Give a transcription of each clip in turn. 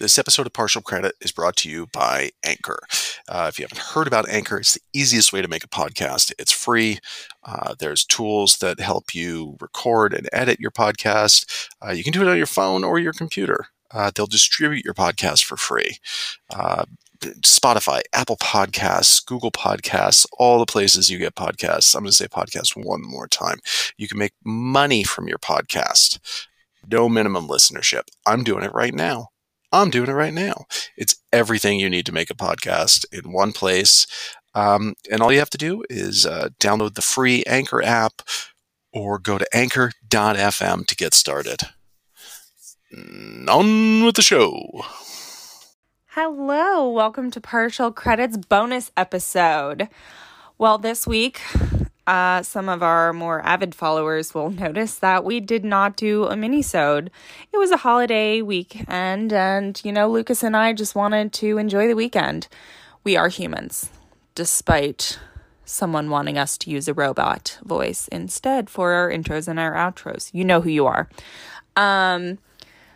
This episode of Partial Credit is brought to you by Anchor. Uh, if you haven't heard about Anchor, it's the easiest way to make a podcast. It's free. Uh, there's tools that help you record and edit your podcast. Uh, you can do it on your phone or your computer. Uh, they'll distribute your podcast for free. Uh, Spotify, Apple Podcasts, Google Podcasts, all the places you get podcasts. I'm going to say podcast one more time. You can make money from your podcast. No minimum listenership. I'm doing it right now. I'm doing it right now. It's everything you need to make a podcast in one place. Um, and all you have to do is uh, download the free Anchor app or go to anchor.fm to get started. On with the show. Hello, welcome to Partial Credits bonus episode. Well, this week uh, some of our more avid followers will notice that we did not do a mini-sode. It was a holiday weekend, and you know, Lucas and I just wanted to enjoy the weekend. We are humans, despite someone wanting us to use a robot voice instead for our intros and our outros. You know who you are. Um,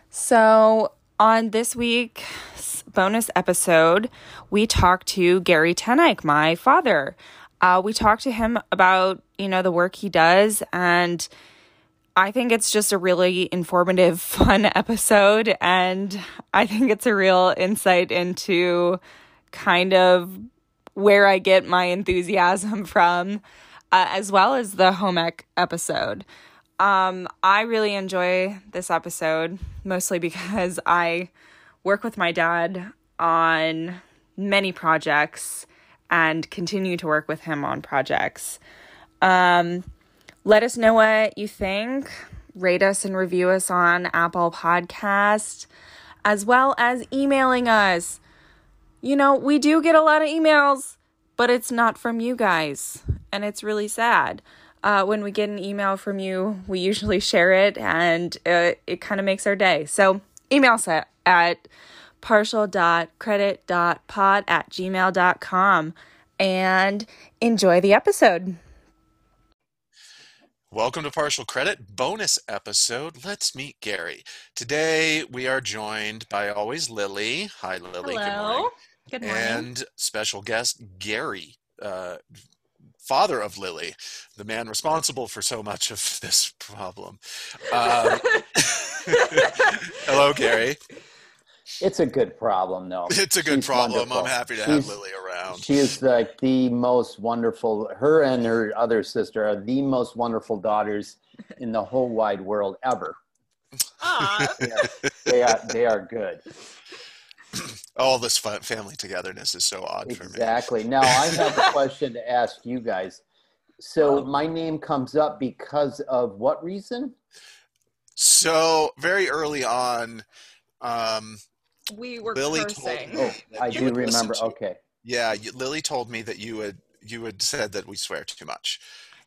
so on this week's bonus episode, we talked to Gary Tenek, my father. Uh, we talked to him about, you know, the work he does. And I think it's just a really informative, fun episode. And I think it's a real insight into kind of where I get my enthusiasm from, uh, as well as the home ec episode. Um, I really enjoy this episode, mostly because I work with my dad on many projects and continue to work with him on projects. Um, let us know what you think. Rate us and review us on Apple Podcast, as well as emailing us. You know, we do get a lot of emails, but it's not from you guys, and it's really sad. Uh, when we get an email from you, we usually share it, and uh, it kind of makes our day. So email us at, partial.credit.pod at gmail.com and enjoy the episode. Welcome to Partial Credit bonus episode. Let's meet Gary. Today we are joined by always Lily. Hi, Lily. Hello. Good morning. Good morning. And special guest Gary, uh, father of Lily, the man responsible for so much of this problem. Um, hello, Gary. It's a good problem, though. It's a good She's problem. wonderful. I'm happy to She's- have Lily around. She is like the most wonderful. Her and her other sister are the most wonderful daughters in the whole wide world ever. Aw. Yeah, they are. They are good. All this fun, family togetherness is so odd for me. Exactly. Now I have a question to ask you guys. So my name comes up because of what reason? So very early on, um, we were Lily told cursing. me- Oh, I do remember. to- Okay. yeah, you, Lily told me that you had you had said that we swear too much,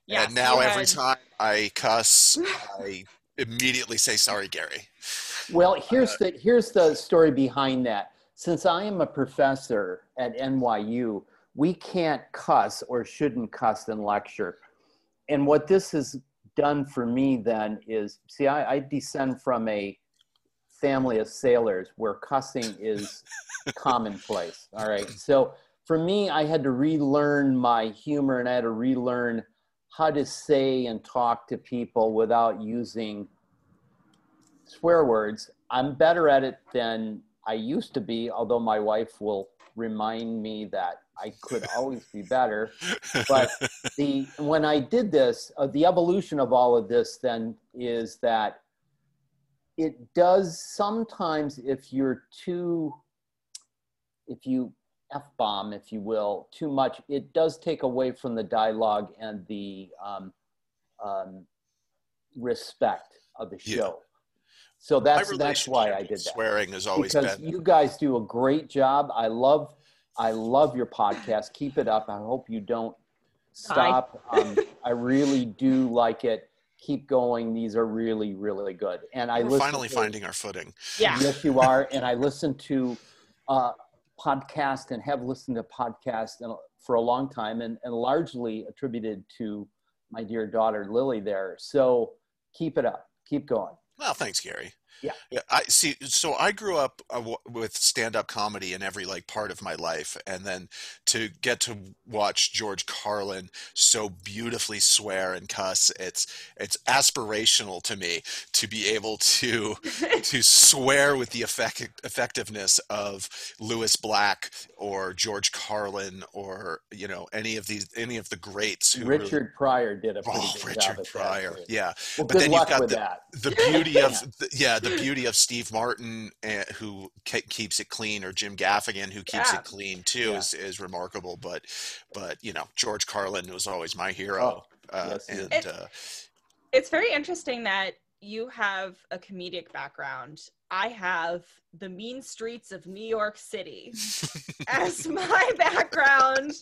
Yes, and now every had- time I cuss, I immediately say sorry, Gary. Well, here's uh, the here's the story behind that. Since I am a professor at NYU, we can't cuss or shouldn't cuss in lecture. And what this has done for me then is, see, I, I descend from a family of sailors where cussing is commonplace. All right, so for me, I had to relearn my humor and I had to relearn how to say and talk to people without using swear words. I'm better at it than I used to be, although my wife will remind me that I could always be better. But the when I did this, uh, the evolution of all of this then is that it does sometimes if you're too if you f bomb, if you will, too much, it does take away from the dialogue and the um, um, respect of the Yeah. show. So that's that's why I did that Swearing has always because been you guys do a great job. I love I love your podcast. Keep it up. I hope you don't stop. Um, I really do like it. Keep going. These are really really good. And I we're finally to- finding our footing. Yeah. Yes, you are. And I listen to uh, podcast and have listened to podcasts and- for a long time, and, and largely attributed to my dear daughter Lily. There. So keep it up. Keep going. Well, thanks, Gary. Yeah. yeah. I see. So I grew up uh, w- with stand-up comedy in every like part of my life, and then to get to watch George Carlin so beautifully swear and cuss, it's it's aspirational to me to be able to to swear with the effect effectiveness of Lewis Black or George Carlin or you know any of these any of the greats. Who Richard really, Pryor did a pretty oh, good Richard job at Pryor, yeah. Well, but good then luck you've got with the, that. the beauty of the, yeah the beauty of Steve Martin uh, who ke- keeps it clean or Jim Gaffigan who keeps Yeah. it clean too Yeah. is, is remarkable but but you know George Carlin was always my hero uh, yes, and It- uh, It's very interesting that you have a comedic background. I have the mean streets of New York City as my background.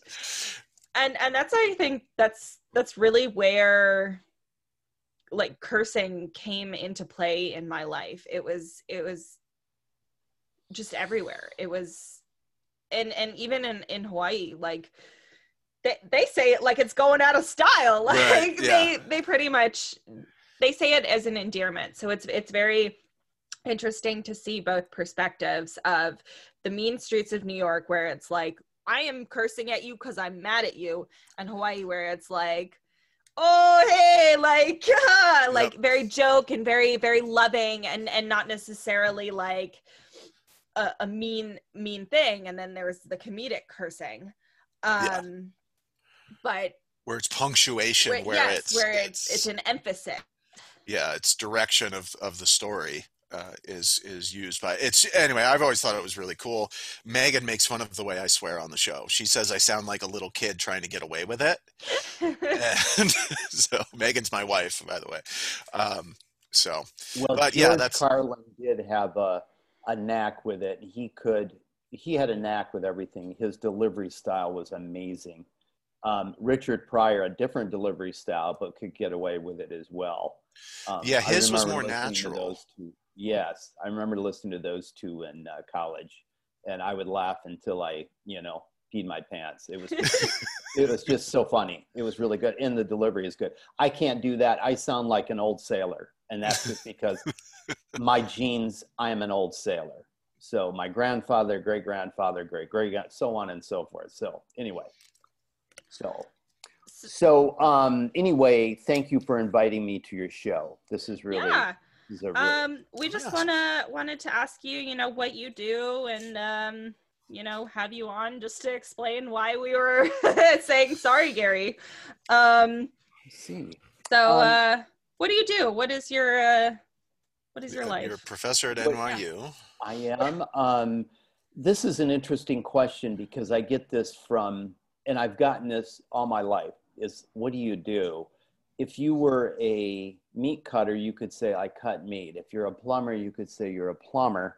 And and that's I think that's that's really where like cursing came into play in my life. It was it was just everywhere. It was and and even in in Hawaii like they, they say it like it's going out of style like Right, yeah. they they pretty much they say it as an endearment so it's it's very interesting to see both perspectives of the mean streets of new york where it's like i am cursing at you because i'm mad at you and hawaii where it's like oh hey like like very joke and very very loving and and not necessarily like a, a mean mean thing. And then there's the comedic cursing. Um Yeah. but where it's punctuation where, where yes, it's where it's it's an emphasis. Yeah it's direction of of the story uh, is is used by it's anyway I've always thought it was really cool Megan makes fun of the way I swear on the show she says I sound like a little kid trying to get away with it and so Megan's my wife by the way um so Well, But, George yeah, that's- Carlin did have a, a knack with it. He could, he had a knack with everything. His delivery style was amazing. Um, Richard Pryor, a different delivery style, but could get away with it as well. Um, Yeah, his was more listening to natural. Those two. Yes, I remember listening to those two in uh, college, and I would laugh until I, you know, peed my pants. It was, it was just so funny. It was really good, and the delivery is good. I can't do that. I sound like an old sailor, and that's just because my genes. I am an old sailor. So my grandfather, great grandfather, great great, so on and so forth. So anyway, so so um, anyway, thank you for inviting me to your show. This is really, yeah this is a really um we just Yes. wanna wanted to ask you you know what you do and um you know have you on just to explain why we were saying sorry gary um I see. so Um, uh what do you do what is your uh what is your life? you're a professor at Well, NYU I am. Um, this is an interesting question because I get this from, and I've gotten this all my life. Is what do you do? If you were a meat cutter, you could say I cut meat. If you're a plumber, you could say you're a plumber.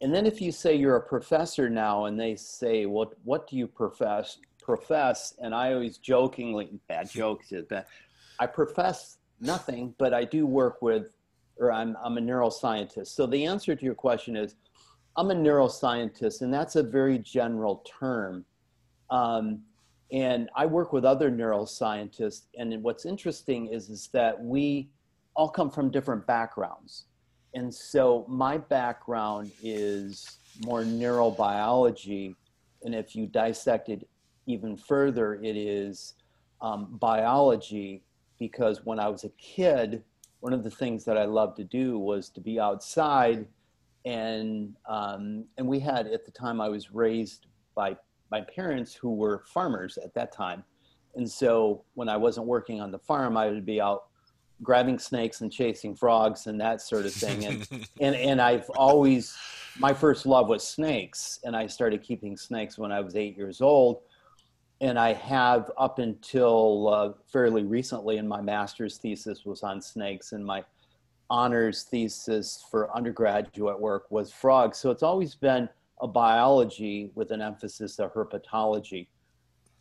And then if you say you're a professor now, and they say, "What what do you profess?" Profess, and I always jokingly, bad jokes bad. I profess nothing, but I do work with or I'm, I'm a neuroscientist. So the answer to your question is I'm a neuroscientist, and that's a very general term. Um, and I work with other neuroscientists. And what's interesting is, is that we all come from different backgrounds. And so my background is more neurobiology. And if you dissect it even further, it is um, biology, because when I was a kid, one of the things that I loved to do was to be outside, and um, and we had at the time I was raised by my parents who were farmers at that time, and so when I wasn't working on the farm, I would be out grabbing snakes and chasing frogs and that sort of thing, and and and I've always my first love was snakes, and I started keeping snakes when I was eight years old. And I have up until uh, fairly recently, and my master's thesis was on snakes, and my honors thesis for undergraduate work was frogs. So it's always been a biology with an emphasis of herpetology.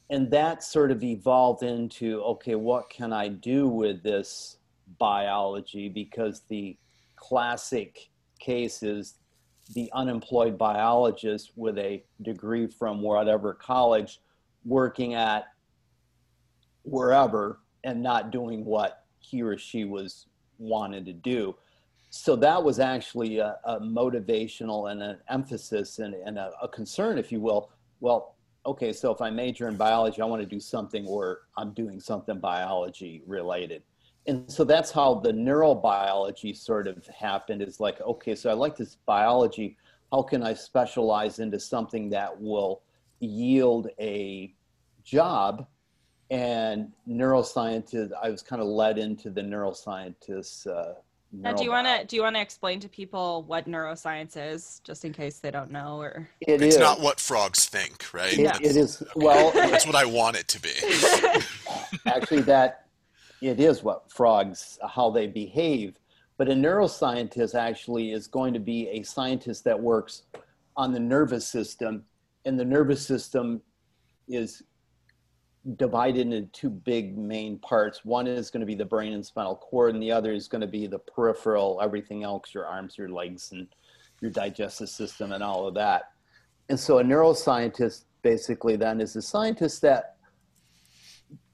And that sort of evolved into okay, what can I do with this biology? Because the classic case is the unemployed biologist with a degree from whatever college working at wherever and not doing what he or she was wanted to do. So that was actually a, a motivational and an emphasis and, and a, a concern, if you will. Well, okay, so if I major in biology, I want to do something where I'm doing something biology related. And so that's how the neurobiology sort of happened is like, okay, so I like this biology. How can I specialize into something that will yield a job? And neuroscientist, I was kind of led into the neuroscientist uh, now, do you want to do you want to explain to people what neuroscience is, just in case they don't know? Or it it's is. not what frogs think, right? It, it is. Well, that's what I want it to be. Actually, that it is what frogs how they behave. But a neuroscientist actually is going to be a scientist that works on the nervous system, and the nervous system is divided into two big main parts. One is going to be the brain and spinal cord, and the other is going to be the peripheral, everything else, your arms, your legs, and your digestive system, and all of that. And so, a neuroscientist basically then is a scientist that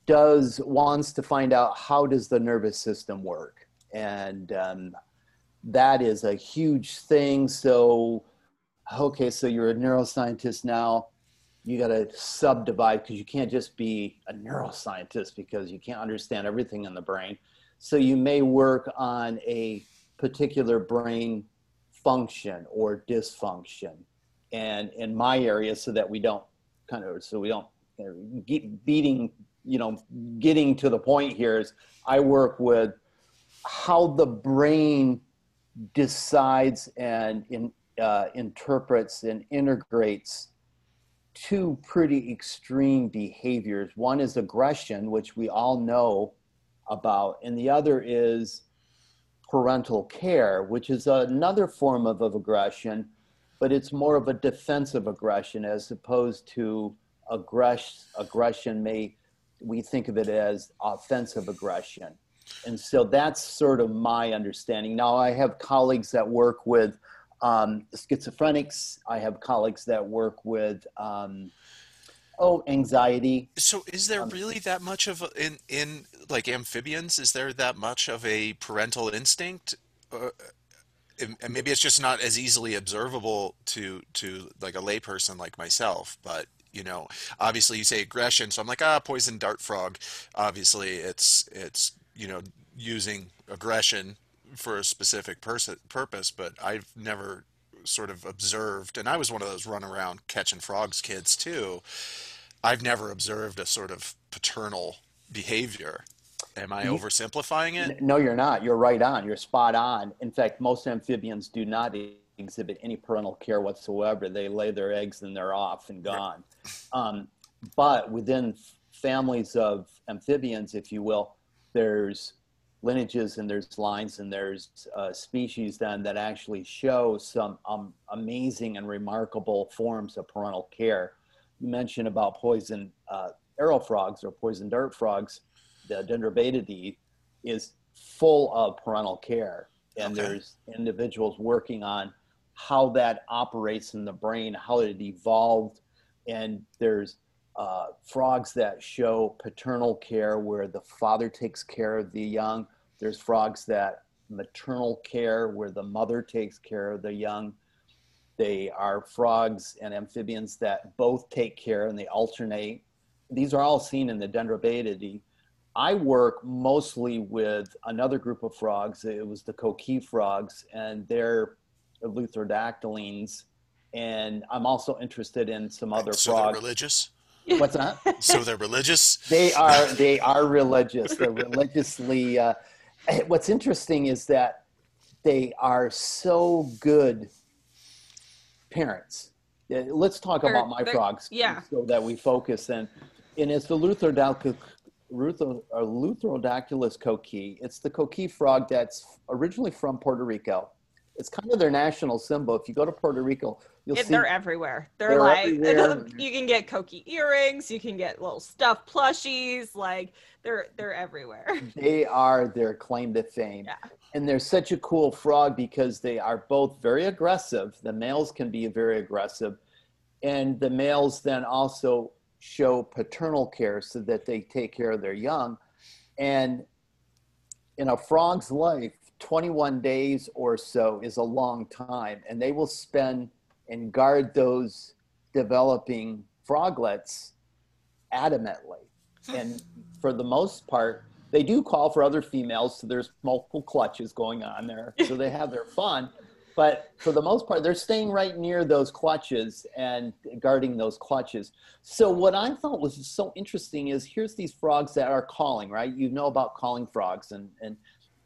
does wants to find out how does the nervous system work, and um, that is a huge thing. So, okay, so you're a neuroscientist now you got to subdivide because you can't just be a neuroscientist because you can't understand everything in the brain. So you may work on a particular brain function or dysfunction. And in my area, so that we don't kind of, so we don't you know, get beating, you know, getting to the point here is I work with how the brain decides and in, uh, interprets and integrates two pretty extreme behaviors. One is aggression, which we all know about, and the other is parental care, which is another form of, of aggression, but it's more of a defensive aggression as opposed to aggress- aggression may we think of it as offensive aggression. And so that's sort of my understanding. Now I have colleagues that work with um, schizophrenics. I have colleagues that work with um, oh anxiety. So is there um, really that much of a, in in like amphibians? Is there that much of a parental instinct? Uh, and maybe it's just not as easily observable to to like a layperson like myself, but you know obviously you say aggression so i'm like ah poison dart frog obviously it's it's you know using aggression for a specific pers- purpose, but I've never sort of observed, and I was one of those run around catching frogs kids too. I've never observed a sort of paternal behavior. Am I oversimplifying it? No, you're not. You're right on. You're spot on. In fact, most amphibians do not exhibit any parental care whatsoever. They lay their eggs and they're off and gone. Um, but within families of amphibians, if you will, there's lineages and there's lines and there's uh, species then that actually show some um, amazing and remarkable forms of parental care. You mentioned about poison uh, arrow frogs or poison dart frogs. The Dendrobatidae is full of parental care, and okay. there's individuals working on how that operates in the brain, how it evolved, and there's uh, frogs that show paternal care where the father takes care of the young there's frogs that maternal care where the mother takes care of the young. They are frogs and amphibians that both take care and they alternate. These are all seen in the Dendrobatidae. I work mostly with another group of frogs. It was the coqui frogs, and they're eleutherodactylines. And I'm also interested in some other so frogs. They're religious. What's that? so they're religious. They are. They are religious. They're religiously. Uh, what's interesting is that they are so good parents. Let's talk they're, about my frogs, yeah. so that we focus. And and it's the Eleutherodactylus Eleutherodactylus uh, coqui. It's the coqui frog that's originally from Puerto Rico. It's kind of their national symbol. If you go to Puerto Rico, you'll it, see they're everywhere. They're, they're like everywhere. you can get coqui earrings, you can get little stuffed plushies. Like they're they're everywhere. They are their claim to fame. Yeah. And they're such a cool frog because they are both very aggressive. The males can be very aggressive, and the males then also show paternal care so that they take care of their young. And in a frog's life, 21 days or so is a long time, and they will spend and guard those developing froglets adamantly. Hmm. And for the most part, they do call for other females, so there's multiple clutches going on there, so they have their fun. But for the most part, they're staying right near those clutches and guarding those clutches. So what I thought was so interesting is here's these frogs that are calling, right? You know about calling frogs, and and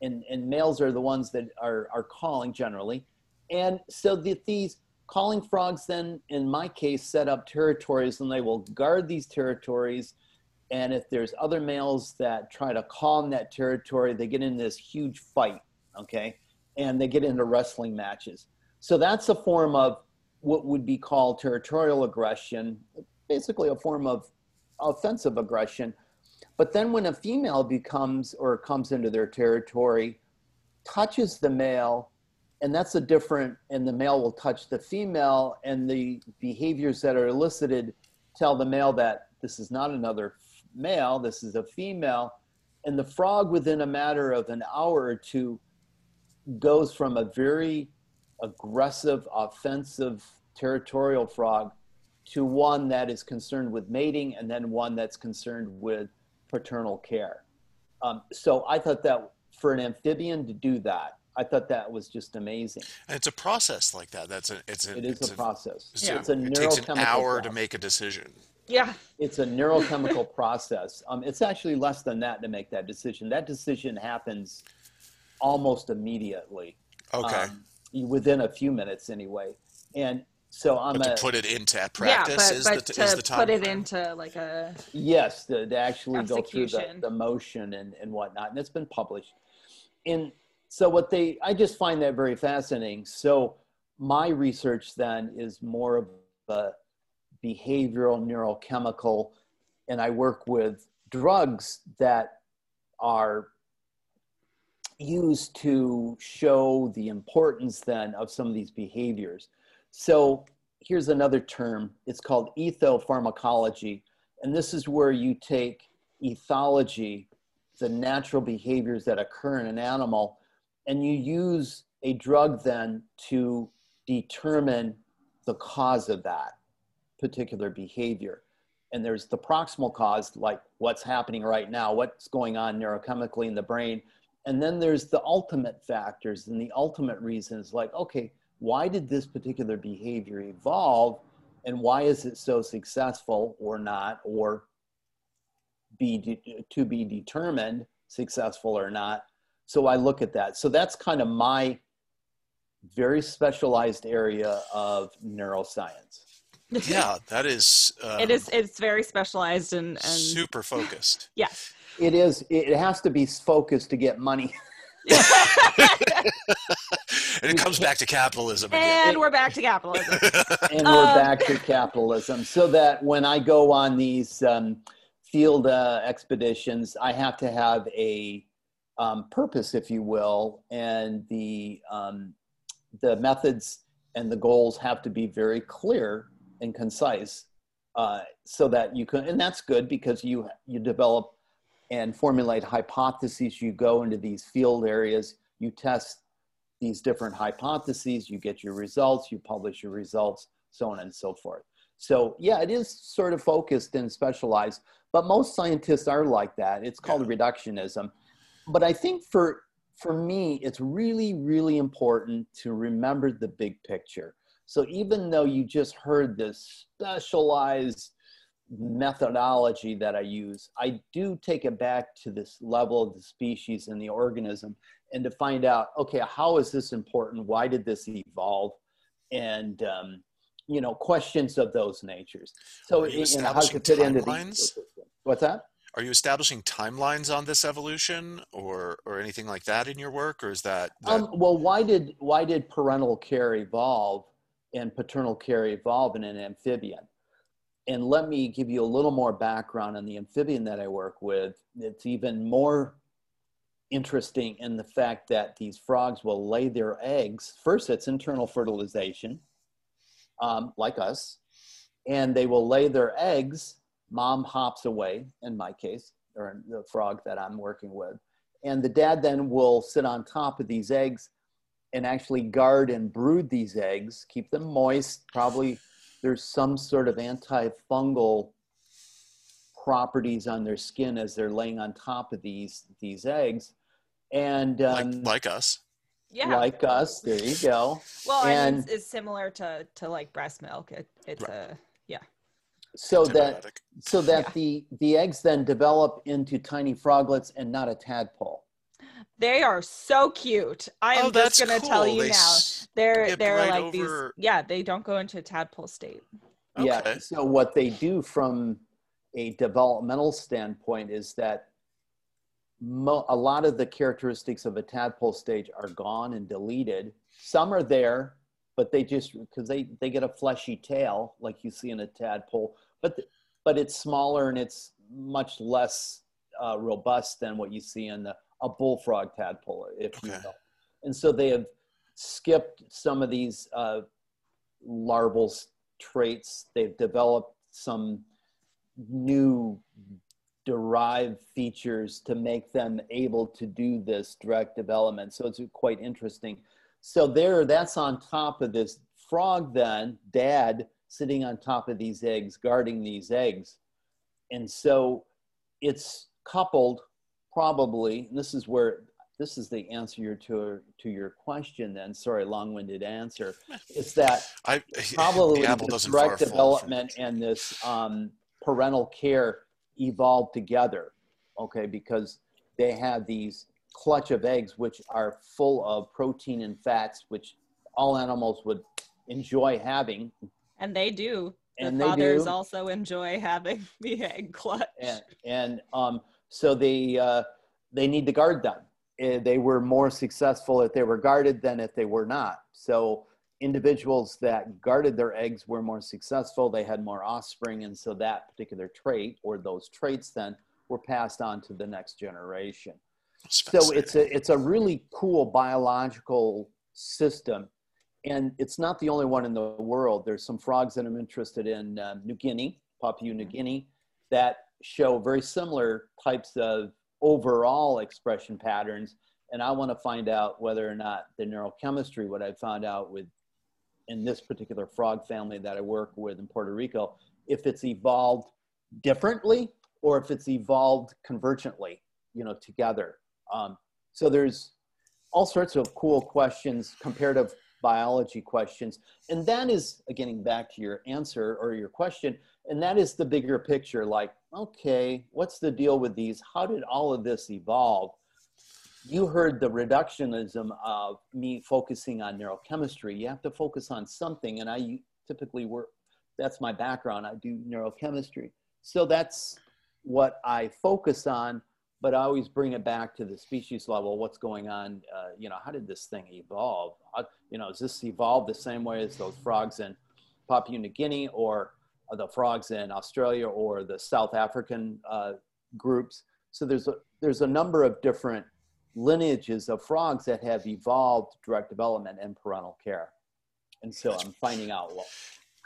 and, and males are the ones that are are calling generally, and so that these calling frogs then, in my case, set up territories, and they will guard these territories. And if there's other males that try to call in that territory, they get in this huge fight. Okay and they get into wrestling matches. So that's a form of what would be called territorial aggression, basically a form of offensive aggression. But then when a female becomes or comes into their territory, touches the male, and that's a different, and the male will touch the female, and the behaviors that are elicited tell the male that this is not another male, this is a female. And the frog, within a matter of an hour or two, goes from a very aggressive, offensive, territorial frog to one that is concerned with mating and then one that's concerned with paternal care. Um, so I thought that for an amphibian to do that, I thought that was just amazing. And it's a process like that. That's a it's a, it is it's a, process. It's, yeah. it's a it takes an hour process. to make a decision. Yeah. It's a neurochemical process. Um, it's actually less than that to make that decision. That decision happens almost immediately. Okay. Um, within a few minutes, anyway. And so I'm but to put it into practice yeah, but, but the, to the put it into like a yes, to, to actually go through the, the motion and, and whatnot, and it's been published. And so what they, I just find that very fascinating. So my research then is more of a behavioral neurochemical, and I work with drugs that are used to show the importance then of some of these behaviors. So here's another term. It's called ethopharmacology. And this is where you take ethology, the natural behaviors that occur in an animal, and you use a drug then to determine the cause of that particular behavior. And there's the proximal cause, like what's happening right now, what's going on neurochemically in the brain and then there's the ultimate factors and the ultimate reasons like okay why did this particular behavior evolve and why is it so successful or not or be de- to be determined successful or not so i look at that so that's kind of my very specialized area of neuroscience yeah that is um, it is it's very specialized and, and super focused yes it is. It has to be focused to get money. and it comes back to capitalism. Again. And we're back to capitalism. and we're um, back to capitalism. So that when I go on these um, field uh, expeditions, I have to have a um, purpose, if you will, and the um, the methods and the goals have to be very clear and concise, uh, so that you can. And that's good because you you develop and formulate hypotheses. You go into these field areas, you test these different hypotheses, you get your results, you publish your results, so on and so forth. So, yeah, it is sort of focused and specialized, but most scientists are like that. It's called yeah. reductionism. But I think for for me, it's really, really important to remember the big picture. So even though you just heard this specialized methodology that I use, I do take it back to this level of the species and the organism and to find out, okay, how is this important? Why did this evolve? And, um, you know, questions of those natures. So, you know, how to fit into these. What's that? Are you establishing timelines on this evolution or, or anything like that in your work? Or is that, that... Um, well, why did, why did parental care evolve and paternal care evolve in an amphibian? And let me give you a little more background on the amphibian that I work with. It's even more interesting in the fact that these frogs will lay their eggs. First, it's internal fertilization, um, like us, and they will lay their eggs. Mom hops away, in my case, or the frog that I'm working with, and the dad then will sit on top of these eggs and actually guard and brood these eggs, keep them moist. Probably there's some sort of antifungal properties on their skin as they're laying on top of these these eggs, and um, like, like us. Yeah. like us. There you go. well, and- it's, it's similar to to like breast milk. It, it's a yeah. So that so that Yeah. the the eggs then develop into tiny froglets and not a tadpole. They are so cute. I am Oh, just gonna tell you They now. They're they're right like over- these. Yeah, they don't go into tadpole state. Yeah. Okay. So what they do from a developmental standpoint is that mo- a lot of the characteristics of a tadpole stage are gone and deleted. Some are there, but they just because they they get a fleshy tail like you see in a tadpole, but th- but it's smaller and it's much less uh, robust than what you see in the, a bullfrog tadpole, if you will. And so they have skipped some of these uh, larval traits. They've developed some new derived features to make them able to do this direct development. So it's quite interesting. So there, that's on top of this frog. Then dad sitting on top of these eggs, guarding these eggs, and so it's coupled probably. And this is where this is the answer to to your question. Then sorry, long-winded answer. is that I probably the apple the direct fall from development and this um, parental care evolved together okay because they have these clutch of eggs which are full of protein and fats which all animals would enjoy having And they do. The And they fathers do. also enjoy having the egg clutch. and, and um, so they uh, they need to guard them. Eh, They were more successful if they were guarded than if they were not. So individuals that guarded their eggs were more successful. They had more offspring, and so that particular trait or those traits then were passed on to the next generation. So it's a it's a really cool biological system, and it's not the only one in the world. There's some frogs that I'm interested in um, New Guinea, Papua New Guinea, that show very similar types of overall expression patterns. And I want to find out whether or not the neurochemistry, what I found out with in this particular frog family that I work with in Puerto Rico, if it's evolved differently or if it's evolved convergently, you know, together. Um, so there's all sorts of cool questions, comparative biology questions. And that is, getting back to your answer or your question, and that is the bigger picture like, okay, what's the deal with these? How did all of this evolve? You heard the reductionism of me focusing on neurochemistry. You have to focus on something, and I typically work, that's my background. I do neurochemistry. So that's what I focus on but I always bring it back to the species level. What's going on? Uh, you know, how did this thing evolve? How, you know, does this evolve the same way as those frogs in Papua New Guinea, or the frogs in Australia, or the South African uh, groups? So there's a there's a number of different lineages of frogs that have evolved direct development and parental care, and so I'm finding out well.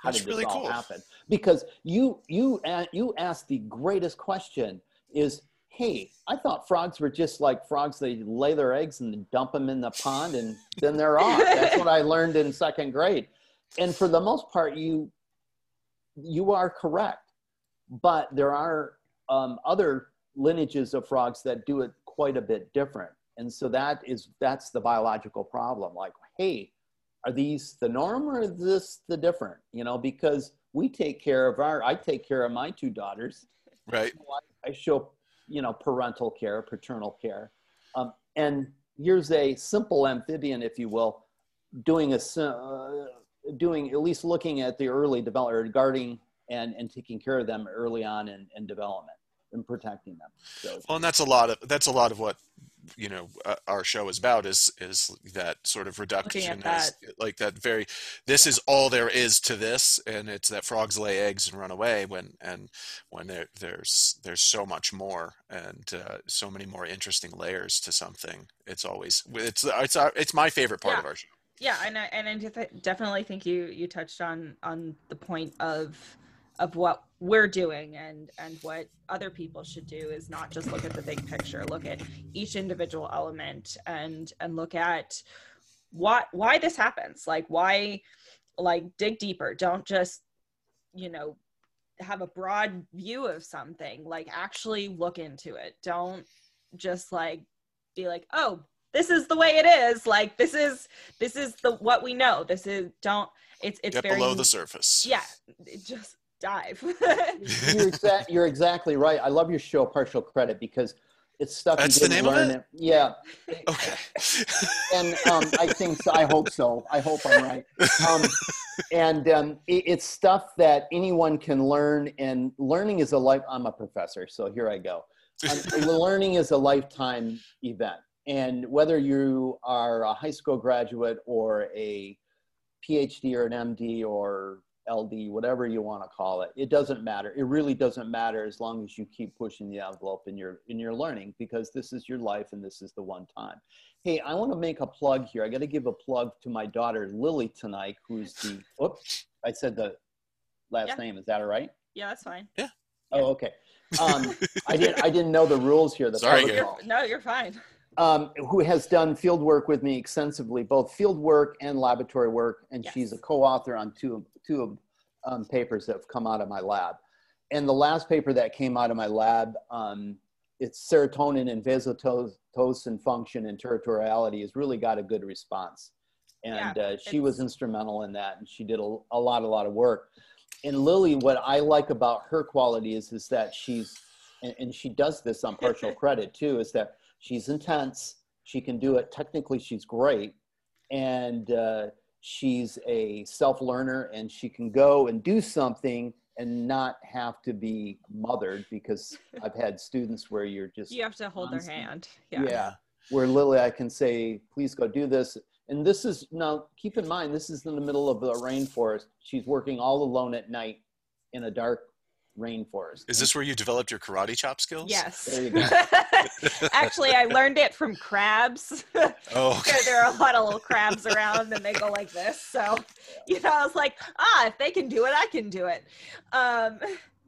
How did this really all cool. happen? Because you you a- you asked the greatest question: is hey, I thought frogs were just like frogs. They lay their eggs and dump them in the pond and then they're off. That's what I learned in second grade. And for the most part, you you are correct. But there are um, other lineages of frogs that do it quite a bit different. And so that is that's the biological problem. Like, hey, are these the norm or is this the different? You know, because we take care of our I take care of my two daughters right. I show, you know, parental care, paternal care. Um, and here's a simple amphibian, if you will, doing a, uh, doing at least looking at the early development, guarding and, and taking care of them early on in, in development and protecting them. So, Well, and that's a lot of that's a lot of what you know uh, our show is about is is that sort of reduction as like that very this is all there is to this and it's that frogs lay eggs and run away when and when there there's there's so much more and uh, so many more interesting layers to something it's always it's it's our, it's my favorite part Yeah. of our show yeah and i and i def- definitely think you you touched on on the point of of what we're doing and and what other people should do is not just look at the big picture look at each individual element and and look at what why this happens. Like why like dig deeper. Don't just you know have a broad view of something. Like actually look into it. Don't just like be like oh this is the way it is like this is this is the what we know this is don't it's it's Get very below the surface. yeah it just dive you're, exa- you're exactly right. I love your show, Partial Credit, because it's stuff That's you the didn't name of learn. it? Yeah, Okay. and um, I think so. I hope so. I hope I'm right. Um, and um, it, it's stuff that anyone can learn, and learning is a life. I'm a professor, so here I go. Um, learning is a lifetime event, and whether you are a high school graduate or a PhD or an MD or LD, whatever you want to call it, it doesn't matter. It really doesn't matter as long as you keep pushing the envelope in your in your learning because this is your life and this is the one time. Hey, I want to make a plug here. I got to give a plug to my daughter Lily tonight, who's the oops, I said the last Yeah. name. Is that all right? yeah that's fine Yeah. Oh, okay. Um, I didn't I didn't know the rules here. The Sorry, protocol you're, no you're fine um, who has done field work with me extensively, both field work and laboratory work, and Yes. she's a co-author on two two um, papers that have come out of my lab. And the last paper that came out of my lab, um, it's serotonin and vasotocin function and territoriality, has really got a good response. And uh, she was instrumental in that, and she did a, a lot, a lot of work. And Lily, what I like about her quality is, is that she's, and, and she does this on partial credit too, is that she's intense. She can do it. Technically, she's great. And uh, she's a self learner and she can go and do something and not have to be mothered because I've had students where you're just, you have to hold their hand yeah. yeah, where Lily, I can say, please go do this. And this is now, keep in mind, this is in the middle of the rainforest. She's working all alone at night in a dark rainforest. Is this where you developed your karate chop skills? yes There you go. actually i learned it from crabs Oh, okay. there, there are a lot of little crabs around and they go like this so you know i was like ah if they can do it i can do it um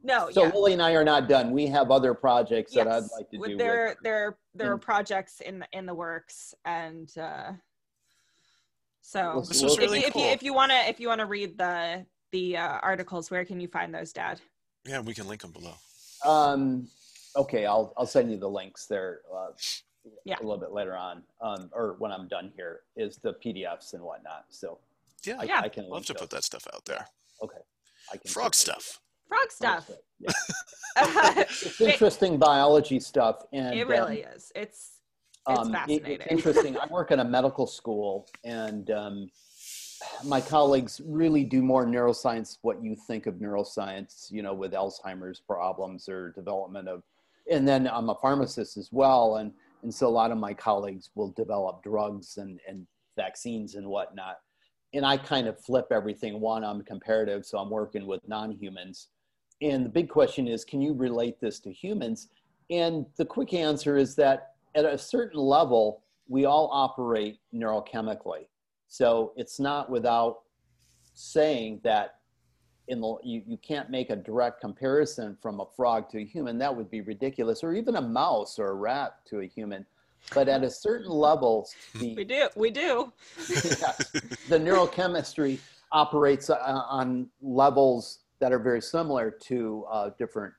no So yeah Lily and I are not done. We have other projects that I'd like to with- do. there with. there there are projects in the in the works and uh so This This if, really you, if you cool. if you want to if you want to read the the uh, articles where can you find those dad Yeah, we can link them below. Um, okay, I'll I'll send you the links there. Uh, Yeah. A little bit later on, um, or when I'm done here, is the PDFs and whatnot. So Yeah, I, Yeah. I can love link to put that stuff out there. Okay, I can Frog stuff. frog stuff Yeah. It's interesting biology stuff, and it um, really is it's it's um, it- fascinating it's interesting. I work in a medical school, and um, my colleagues really do more neuroscience. What you think of neuroscience, you know, with Alzheimer's problems or development of, and then I'm a pharmacist as well, and and so a lot of my colleagues will develop drugs and and vaccines and whatnot. And I kind of flip everything. One, I'm comparative, so I'm working with non-humans. And the big question is, can you relate this to humans? And the quick answer is that at a certain level, we all operate neurochemically. So it's not without saying that in the, you, you can't make a direct comparison from a frog to a human. That would be ridiculous, or even a mouse or a rat to a human. But at a certain level, the, we do we do yes, the neurochemistry operates uh, on levels that are very similar to uh, different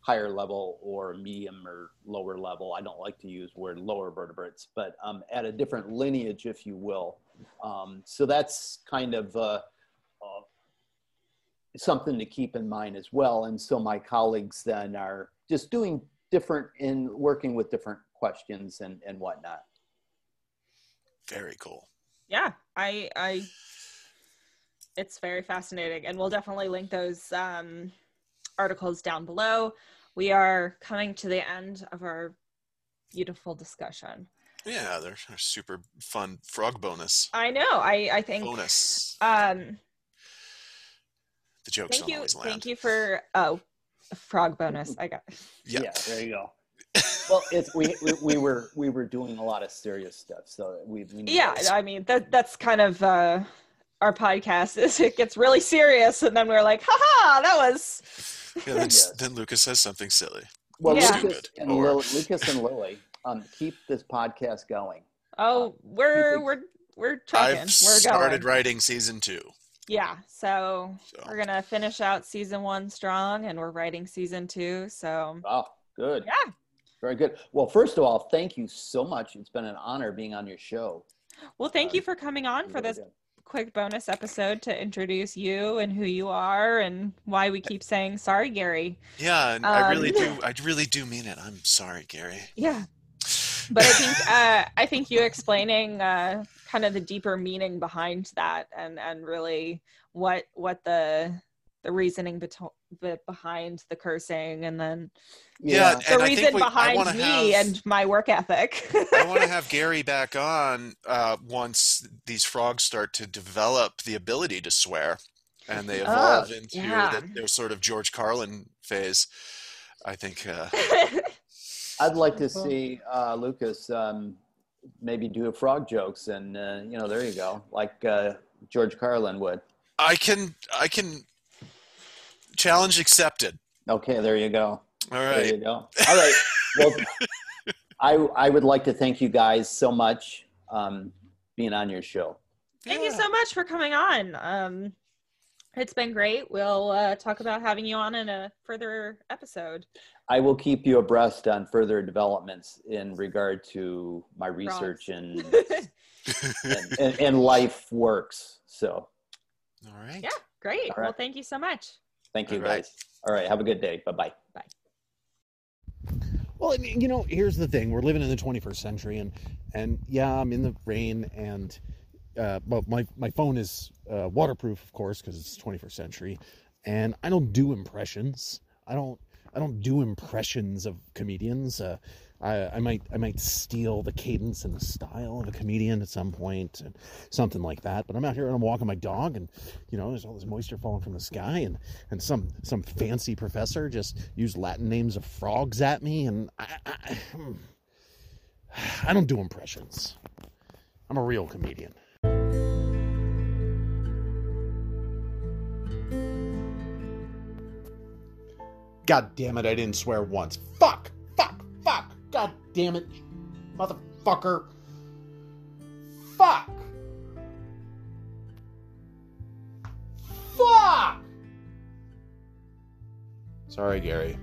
higher level or medium or lower level. I don't like to use word lower vertebrates, but um, at a different lineage, if you will. Um, so that's kind of uh, uh, something to keep in mind as well. And so my colleagues then are just doing different in working with different questions and, and whatnot. Very cool. yeah i i it's very fascinating and we'll definitely link those um articles down below we are coming to the end of our beautiful discussion Yeah, they're, they're super fun frog bonus. i know i i think Bonus. um The jokes thank you always land. thank you for oh frog bonus i got Yeah. there you go. well, it's we, we we were we were doing a lot of serious stuff, so we, we yeah to- i mean that that's kind of uh our podcast is it gets really serious and then we're like haha that was Yeah, then, Yes. then Lucas says something silly. Well, Yeah. Lucas and, Or- Lily, Lucas and Lily, um, keep this podcast going. Oh, we're we're we're trucking. I've we're started going. writing season two. Yeah, so So we're gonna finish out season one strong, and we're writing season two. So Oh, good. yeah, Very good. Well, first of all, thank you so much. It's been an honor being on your show. well, thank Uh, you for coming on for this good. quick bonus episode to introduce you and who you are and why we keep saying sorry, Gary. yeah, and I really Um, do. I really do mean it. I'm sorry, Gary. Yeah, but I think uh, I think you explaining uh, kind of the deeper meaning behind that and and really what what the the reasoning beto- be- behind the cursing and then Yeah, the and I think reason we- behind wanna me have- and my work ethic. I want to have Gary back on uh, once these frogs start to develop the ability to swear, and they evolve into Oh, yeah. the, their sort of George Carlin phase. I think. Uh, I'd like to see uh, Lucas um, maybe do a frog jokes, and uh, you know, there you go, like uh, George Carlin would. I can. I can. Challenge accepted. Okay, there you go. All There you go. All right. Well, I I would like to thank you guys so much um, being on your show. Thank you so much for coming on. Um, it's been great. We'll uh, talk about having you on in a further episode. I will keep you abreast on further developments in regard to my research and, and, and, and life works. So All right. yeah, great. All Well, thank you so much. thank you All right. guys. All right. Have a good day. Bye bye. Bye. Well, I mean, you know, here's the thing: we're living in the 21st century, and and yeah, I'm in the rain, and uh, well, my my phone is uh, waterproof, of course, because it's 21st century, and I don't do impressions. I don't I don't do impressions of comedians. Uh, I, I might I might steal the cadence and the style of a comedian at some point, and something like that. But I'm out here and I'm walking my dog, and you know, there's all this moisture falling from the sky, and and some some fancy professor just used Latin names of frogs at me, and I I. I don't do impressions. I'm a real comedian. God damn it, I didn't swear once. Fuck! Fuck! Fuck! God damn it, motherfucker! Fuck! Fuck! Sorry, Gary.